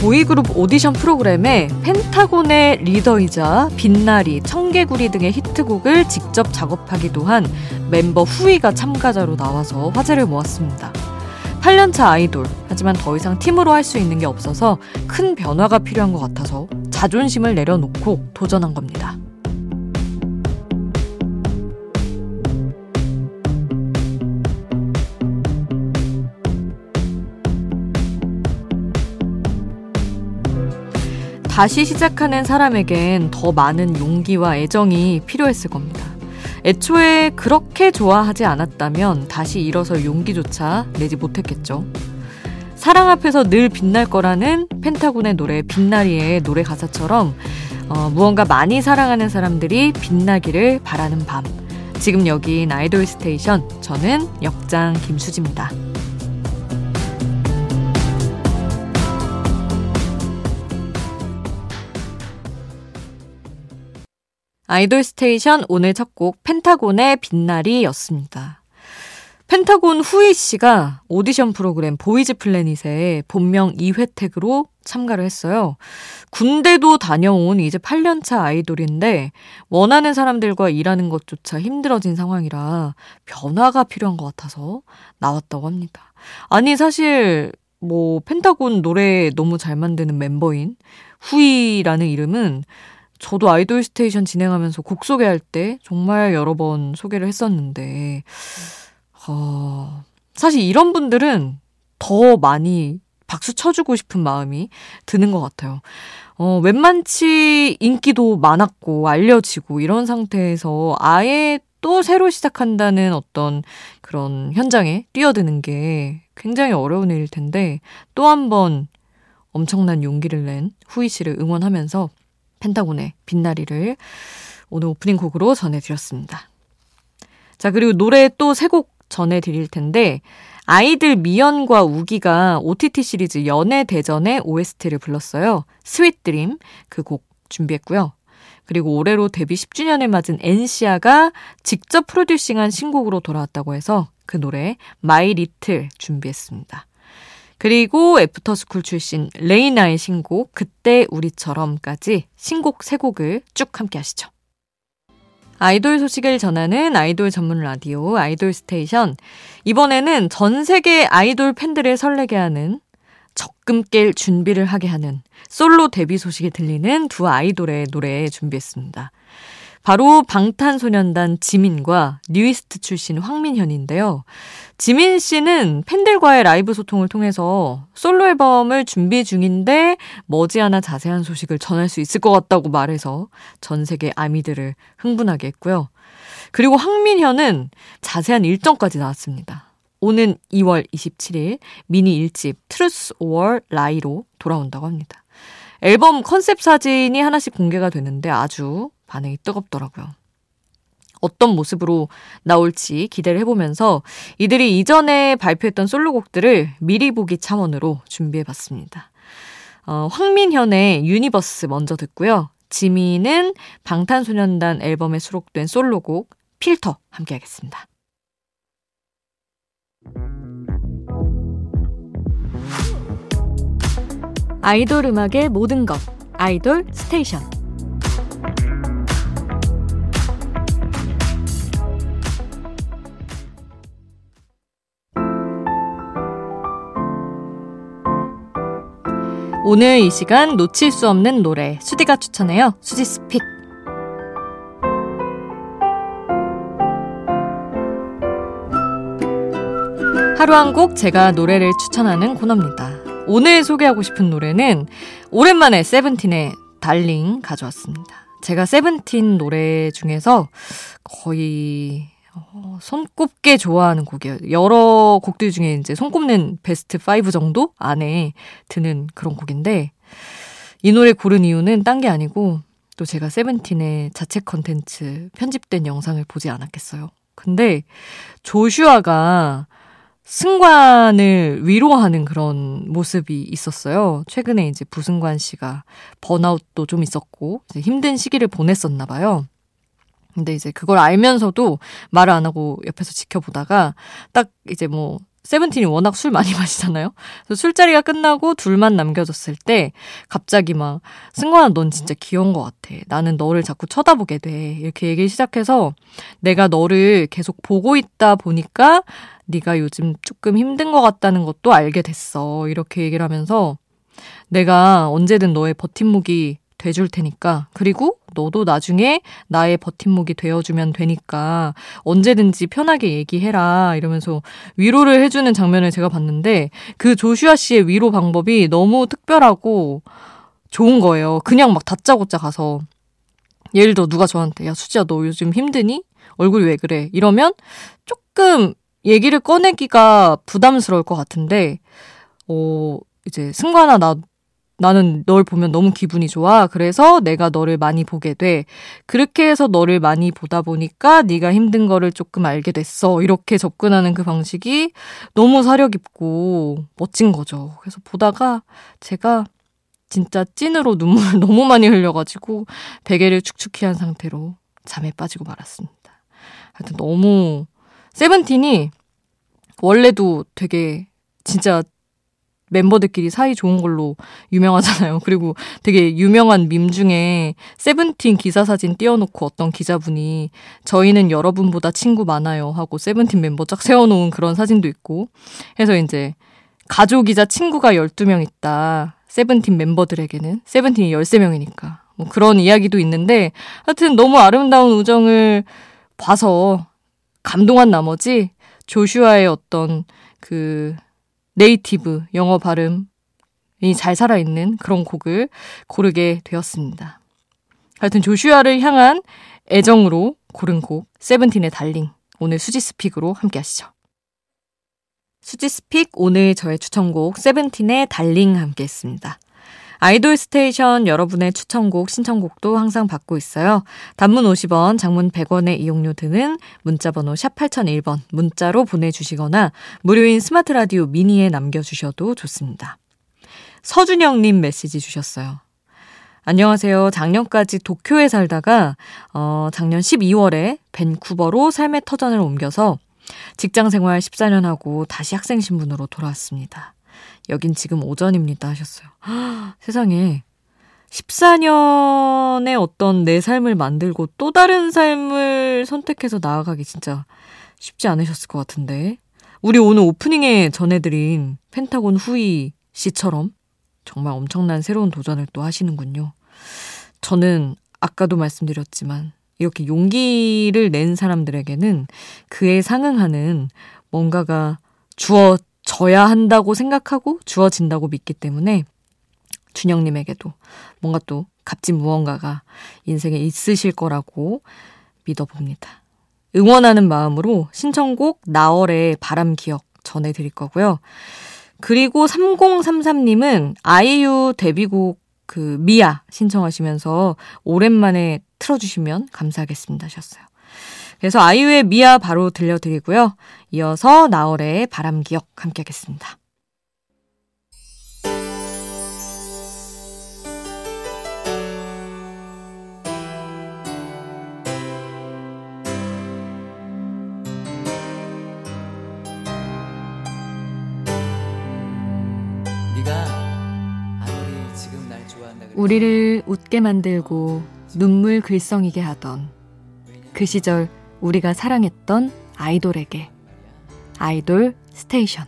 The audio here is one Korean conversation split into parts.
보이그룹 오디션 프로그램에 펜타곤의 리더이자 빛나리, 청개구리 등의 히트곡을 직접 작업하기도 한 멤버 후이가 참가자로 나와서 화제를 모았습니다. 8년차 아이돌, 하지만 더 이상 팀으로 할 수 있는 게 없어서 큰 변화가 필요한 것 같아서 자존심을 내려놓고 도전한 겁니다. 다시 시작하는 사람에겐 더 많은 용기와 애정이 필요했을 겁니다. 애초에 그렇게 좋아하지 않았다면 다시 일어설 용기조차 내지 못했겠죠. 사랑 앞에서 늘 빛날 거라는 펜타곤의 노래 빛나리의 노래 가사처럼 어, 무언가 많이 사랑하는 사람들이 빛나기를 바라는 밤. 지금 여긴 아이돌 스테이션. 저는 역장 김수지입니다. 아이돌 스테이션 오늘 첫 곡 펜타곤의 빛나리였습니다. 펜타곤 후이 씨가 오디션 프로그램 보이즈 플래닛에 본명 이회택으로 참가를 했어요. 군대도 다녀온 이제 8년차 아이돌인데 원하는 사람들과 일하는 것조차 힘들어진 상황이라 변화가 필요한 것 같아서 나왔다고 합니다. 아니 사실 뭐 펜타곤 노래 너무 잘 만드는 멤버인 후이라는 이름은 저도 아이돌 스테이션 진행하면서 곡 소개할 때 정말 여러 번 소개를 했었는데, 어, 사실 이런 분들은 더 많이 박수 쳐주고 싶은 마음이 드는 것 같아요. 어, 웬만치 인기도 많았고, 알려지고, 이런 상태에서 아예 또 새로 시작한다는 어떤 그런 현장에 뛰어드는 게 굉장히 어려운 일일 텐데, 또 한 번 엄청난 용기를 낸 후이 씨를 응원하면서 펜타곤의 빛나리를 오늘 오프닝 곡으로 전해드렸습니다. 자, 그리고 노래 또 세 곡 전해드릴 텐데, 아이들 미연과 우기가 OTT 시리즈 연애 대전의 OST를 불렀어요. Sweet Dream 그 곡 준비했고요. 그리고 올해로 데뷔 10주년을 맞은 엔시아가 직접 프로듀싱한 신곡으로 돌아왔다고 해서 그 노래 My Little 준비했습니다. 그리고 애프터스쿨 출신 레이나의 신곡 그때 우리처럼까지 신곡 세 곡을 쭉 함께 하시죠. 아이돌 소식을 전하는 아이돌 전문 라디오 아이돌 스테이션. 이번에는 전 세계 아이돌 팬들을 설레게 하는 적금 깰 준비를 하게 하는 솔로 데뷔 소식이 들리는 두 아이돌의 노래 준비했습니다. 바로 방탄소년단 지민과 뉴이스트 출신 황민현인데요. 지민 씨는 팬들과의 라이브 소통을 통해서 솔로 앨범을 준비 중인데 머지않아 자세한 소식을 전할 수 있을 것 같다고 말해서 전 세계 아미들을 흥분하게 했고요. 그리고 황민현은 자세한 일정까지 나왔습니다. 오는 2월 27일 미니 1집 Truth or Lie로 돌아온다고 합니다. 앨범 컨셉 사진이 하나씩 공개가 되는데 아주 반응이 뜨겁더라고요. 어떤 모습으로 나올지 기대를 해보면서 이들이 이전에 발표했던 솔로곡들을 미리 보기 차원으로 준비해봤습니다. 어, 황민현의 Universe 먼저 듣고요. 지민은 방탄소년단 앨범에 수록된 솔로곡 필터 함께 하겠습니다. 아이돌 음악의 모든 것 아이돌 스테이션 오늘 이 시간 놓칠 수 없는 노래 수디가 추천해요. 수디's pick. 하루 한 곡 제가 노래를 추천하는 코너입니다. 오늘 소개하고 싶은 노래는 오랜만에 세븐틴의 달링 가져왔습니다. 제가 세븐틴 노래 중에서 거의 어, 손꼽게 좋아하는 곡이에요. 여러 곡들 중에 이제 손꼽는 베스트 5 정도 안에 드는 그런 곡인데 이 노래 고른 이유는 딴 게 아니고 또 제가 세븐틴의 자체 컨텐츠 편집된 영상을 보지 않았겠어요. 근데 조슈아가 승관을 위로하는 그런 모습이 있었어요. 최근에 이제 부승관 씨가 번아웃도 좀 있었고 힘든 시기를 보냈었나 봐요. 근데 이제 그걸 알면서도 말을 안 하고 옆에서 지켜보다가 딱 이제 뭐 세븐틴이 워낙 술 많이 마시잖아요. 그래서 술자리가 끝나고 둘만 남겨졌을 때 갑자기 막 승관아 넌 진짜 귀여운 것 같아. 나는 너를 자꾸 쳐다보게 돼. 이렇게 얘기 시작해서 내가 너를 계속 보고 있다 보니까 네가 요즘 조금 힘든 것 같다는 것도 알게 됐어. 이렇게 얘기를 하면서 내가 언제든 너의 버팀목이 돼줄 테니까. 그리고 너도 나중에 나의 버팀목이 되어주면 되니까 언제든지 편하게 얘기해라. 이러면서 위로를 해주는 장면을 제가 봤는데 그 조슈아 씨의 위로 방법이 너무 특별하고 좋은 거예요. 그냥 막 다짜고짜 가서. 예를 들어 누가 저한테 야 수지야 너 요즘 힘드니? 얼굴이 왜 그래? 이러면 조금 얘기를 꺼내기가 부담스러울 것 같은데 어 이제 승관아 나 나는 널 보면 너무 기분이 좋아. 그래서 내가 너를 많이 보게 돼. 그렇게 해서 너를 많이 보다 보니까 네가 힘든 거를 조금 알게 됐어. 이렇게 접근하는 그 방식이 너무 사려 깊고 멋진 거죠. 그래서 보다가 제가 진짜 찐으로 눈물을 너무 많이 흘려가지고 베개를 축축히 한 상태로 잠에 빠지고 말았습니다. 하여튼 너무 세븐틴이 원래도 되게 진짜 멤버들끼리 사이 좋은 걸로 유명하잖아요. 그리고 되게 유명한 밈 중에 세븐틴 기사 사진 띄워놓고 어떤 기자분이 저희는 여러분보다 친구 많아요 하고 세븐틴 멤버 쫙 세워놓은 그런 사진도 있고 해서 이제 가족이자 친구가 12명 있다. 세븐틴 멤버들에게는 세븐틴이 13명이니까 뭐 그런 이야기도 있는데 하여튼 너무 아름다운 우정을 봐서 감동한 나머지 조슈아의 어떤 그 네이티브 영어 발음이 잘 살아있는 그런 곡을 고르게 되었습니다. 하여튼 조슈아를 향한 애정으로 고른 곡 세븐틴의 달링 오늘 수디's pick으로 함께 하시죠. 수디's pick 오늘 저의 추천곡 세븐틴의 Darling 함께 했습니다. 아이돌 스테이션 여러분의 추천곡, 신청곡도 항상 받고 있어요. 단문 50원, 장문 100원의 이용료 드는 문자번호 샵 8001번 문자로 보내주시거나 무료인 스마트 라디오 미니에 남겨주셔도 좋습니다. 서준영님 메시지 주셨어요. 안녕하세요. 작년까지 도쿄에 살다가 어, 작년 12월에 밴쿠버로 삶의 터전을 옮겨서 직장 생활 14년 하고 다시 학생 신분으로 돌아왔습니다. 여긴 지금 오전입니다 하셨어요. 세상에 14년의 어떤 내 삶을 만들고 또 다른 삶을 선택해서 나아가기 진짜 쉽지 않으셨을 것 같은데. 우리 오늘 오프닝에 전해드린 펜타곤 후이 씨처럼 정말 엄청난 새로운 도전을 또 하시는군요. 저는 아까도 말씀드렸지만 이렇게 용기를 낸 사람들에게는 그에 상응하는 뭔가가 주어 져야 한다고 생각하고 주어진다고 믿기 때문에 준영님에게도 뭔가 또 값진 무언가가 인생에 있으실 거라고 믿어봅니다. 응원하는 마음으로 신청곡 나월의 바람 기억 전해드릴 거고요. 그리고 3033님은 아이유 데뷔곡 그 미아 신청하시면서 오랜만에 틀어주시면 감사하겠습니다 하셨어요. 그래서 아이유의 미아 바로 들려드리고요. 이어서 나월의 바람기억 함께 하겠습니다. 우리를 웃게 만들고 눈물 글썽이게 하던 그 시절 우리가 사랑했던 아이돌에게. 아이돌 스테이션.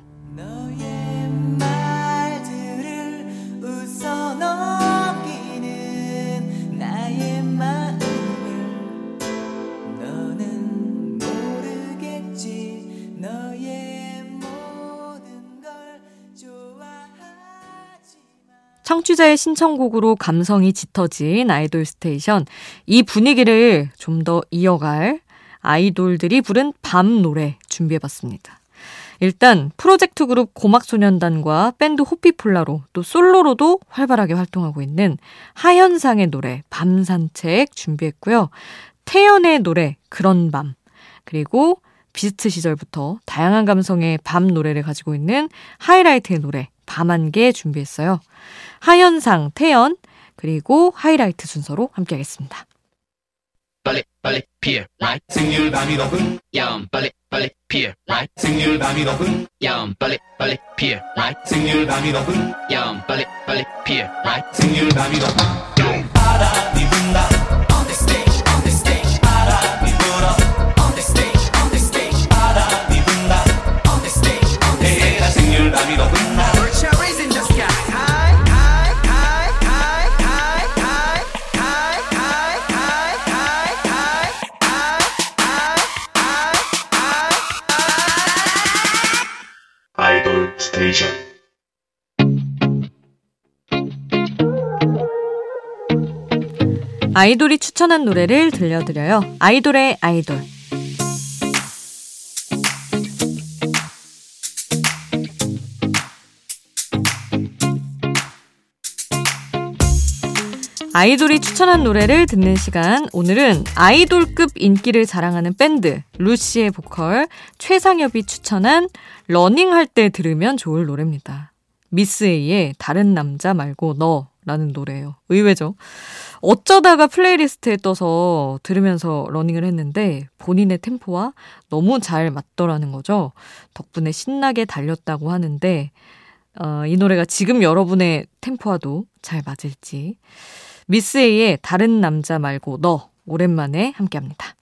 청취자의 신청곡으로 감성이 짙어진 아이돌 스테이션. 이 분위기를 좀 더 이어갈 아이돌들이 부른 밤 노래 준비해봤습니다. 일단 프로젝트 그룹 고막소년단과 밴드 호피폴라로 또 솔로로도 활발하게 활동하고 있는 하현상의 노래 밤산책 준비했고요. 태연의 노래 그런 밤 그리고 비스트 시절부터 다양한 감성의 밤 노래를 가지고 있는 하이라이트의 노래 밤한개 준비했어요. 하현상, 태연 그리고 하이라이트 순서로 함께하겠습니다. 빨리 빨리 피어 라이트 생률 밤이 높은 야음 빨리 빨리 피해 라이 생률감이 높은 야음 빨리 빨리 피해 라이 생률감이 높은 야음 빨리 빨리 피해 라이 생률감이 높은 바람이 분다 아이돌이 추천한 노래를 들려드려요. 아이돌의 아이돌. 아이돌이 추천한 노래를 듣는 시간. 오늘은 아이돌급 인기를 자랑하는 밴드 루시의 보컬 최상엽이 추천한 러닝할 때 들으면 좋을 노래입니다. 미스 A의 다른 남자 말고 너 라는 노래예요. 의외죠. 어쩌다가 playlist에 떠서 들으면서 러닝을 했는데 본인의 템포와 너무 잘 맞더라는 거죠. 덕분에 신나게 달렸다고 하는데 어, 이 노래가 지금 여러분의 템포와도 잘 맞을지 미스 A의 다른 남자 말고 너 오랜만에 함께합니다.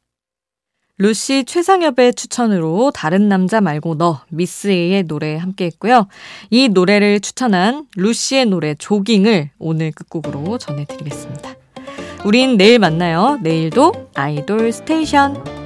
루시 최상엽의 추천으로 다른 남자 말고 너 미스 A의 노래 함께 했고요. 이 노래를 추천한 루시의 노래 조깅을 오늘 끝곡으로 전해드리겠습니다. 우린 내일 만나요. 내일도 아이돌 스테이션.